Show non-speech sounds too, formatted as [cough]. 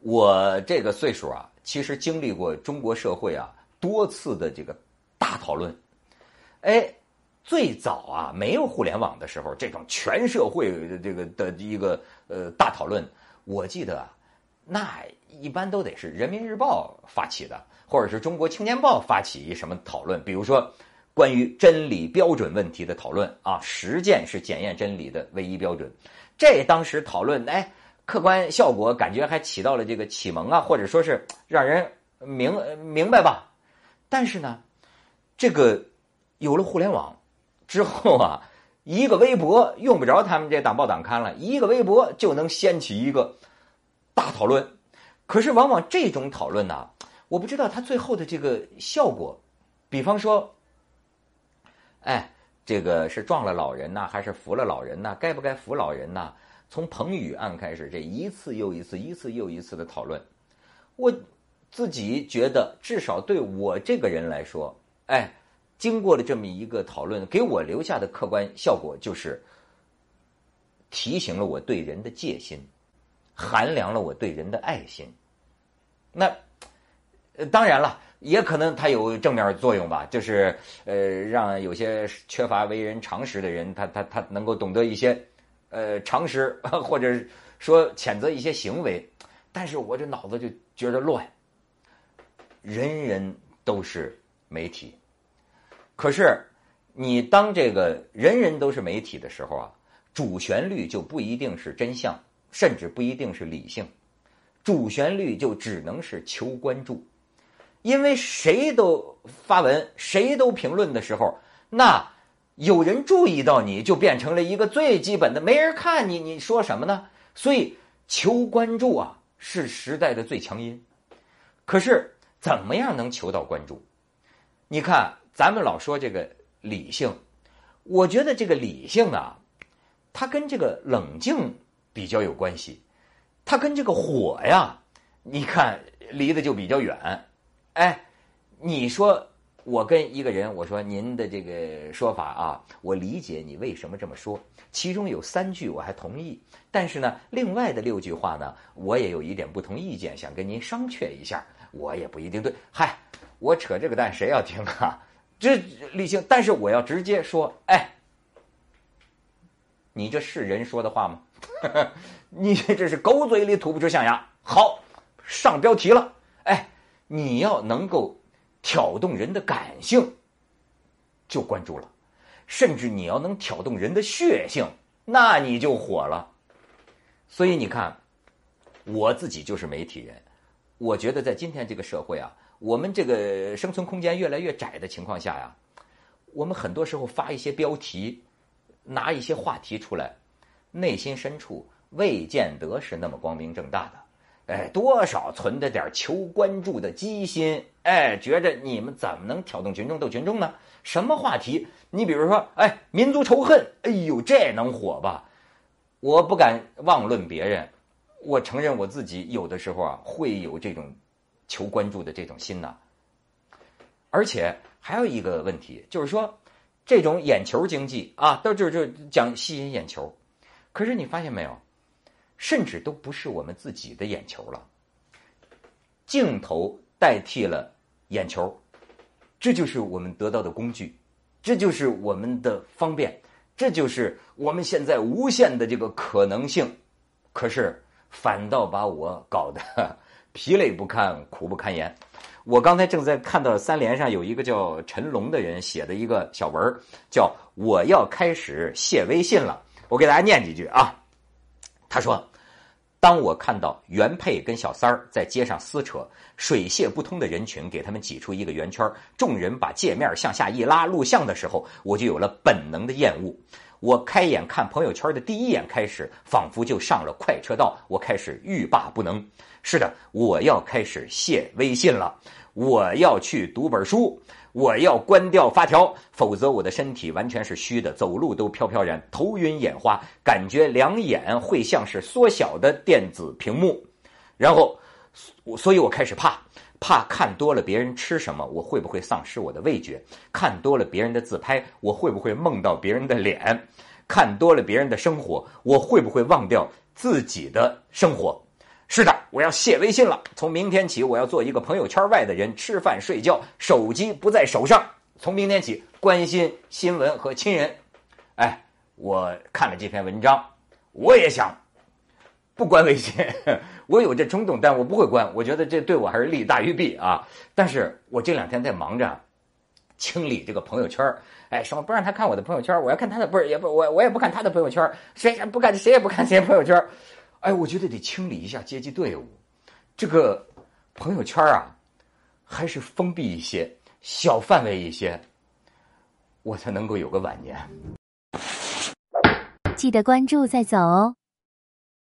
我这个岁数啊，其实经历过中国社会啊多次的这个大讨论。哎，最早啊没有互联网的时候，这种全社会的这个的一个呃大讨论，我记得那一般都得是人民日报发起的，或者是中国青年报发起什么讨论，比如说关于真理标准问题的讨论啊，实践是检验真理的唯一标准。这当时讨论，哎。客观效果感觉还起到了这个启蒙啊，或者说是让人明明白吧。但是呢，这个有了互联网之后啊，一个微博用不着他们这党报党刊了，一个微博就能掀起一个大讨论。可是往往这种讨论呢，我不知道它最后的这个效果，比方说，哎，这个是撞了老人呐，还是扶了老人呐？该不该扶老人呐？从彭宇案开始，这一次又一次、一次又一次的讨论，我自己觉得，至少对我这个人来说，哎，经过了这么一个讨论，给我留下的客观效果就是，提醒了我对人的戒心，衡量了我对人的爱心。那当然了，也可能它有正面作用吧，就是呃，让有些缺乏为人常识的人，他他他能够懂得一些。呃，常识 [laughs] 或者说谴责一些行为，但是我这脑子就觉得乱。人人都是媒体，可是你当这个人人都是媒体的时候啊，主旋律就不一定是真相，甚至不一定是理性，主旋律就只能是求关注，因为谁都发文，谁都评论的时候，那。有人注意到你就变成了一个最基本的，没人看你，你说什么呢？所以求关注啊，是时代的最强音。可是怎么样能求到关注？你看，咱们老说这个理性，我觉得这个理性啊，它跟这个冷静比较有关系，它跟这个火呀，你看离得就比较远。哎，你说。我跟一个人我说您的这个说法啊，我理解你为什么这么说。其中有三句我还同意，但是呢，另外的六句话呢，我也有一点不同意见，想跟您商榷一下。我也不一定对，嗨，我扯这个蛋谁要听啊？这理性，但是我要直接说，哎，你这是人说的话吗？[laughs] 你这是狗嘴里吐不出象牙。好，上标题了，哎，你要能够。挑动人的感性，就关注了；甚至你要能挑动人的血性，那你就火了。所以你看，我自己就是媒体人，我觉得在今天这个社会啊，我们这个生存空间越来越窄的情况下呀，我们很多时候发一些标题，拿一些话题出来，内心深处未见得是那么光明正大的。哎，多少存着点求关注的机心，哎，觉着你们怎么能挑动群众斗群众呢？什么话题？你比如说，哎，民族仇恨，哎呦，这能火吧？我不敢妄论别人，我承认我自己有的时候啊会有这种求关注的这种心呐。而且还有一个问题，就是说这种眼球经济啊，都就就讲吸引眼球，可是你发现没有？甚至都不是我们自己的眼球了，镜头代替了眼球，这就是我们得到的工具，这就是我们的方便，这就是我们现在无限的这个可能性。可是反倒把我搞得 [laughs] 疲累不堪、苦不堪言。我刚才正在看到三联上有一个叫陈龙的人写的一个小文叫“我要开始卸微信了”。我给大家念几句啊。他说：“当我看到原配跟小三儿在街上撕扯，水泄不通的人群给他们挤出一个圆圈，众人把界面向下一拉录像的时候，我就有了本能的厌恶。我开眼看朋友圈的第一眼开始，仿佛就上了快车道。我开始欲罢不能。是的，我要开始卸微信了，我要去读本书。”我要关掉发条，否则我的身体完全是虚的，走路都飘飘然，头晕眼花，感觉两眼会像是缩小的电子屏幕。然后，所以我开始怕，怕看多了别人吃什么，我会不会丧失我的味觉？看多了别人的自拍，我会不会梦到别人的脸？看多了别人的生活，我会不会忘掉自己的生活？是的，我要卸微信了。从明天起，我要做一个朋友圈外的人，吃饭睡觉，手机不在手上。从明天起，关心新闻和亲人。哎，我看了这篇文章，我也想不关微信。[laughs] 我有这冲动，但我不会关。我觉得这对我还是利大于弊啊。但是我这两天在忙着清理这个朋友圈哎，什么不让他看我的朋友圈我要看他的，不是也不我我也不看他的朋友圈谁也不看谁也不看谁朋友圈哎，我觉得得清理一下阶级队伍，这个朋友圈啊，还是封闭一些，小范围一些，我才能够有个晚年。记得关注再走哦。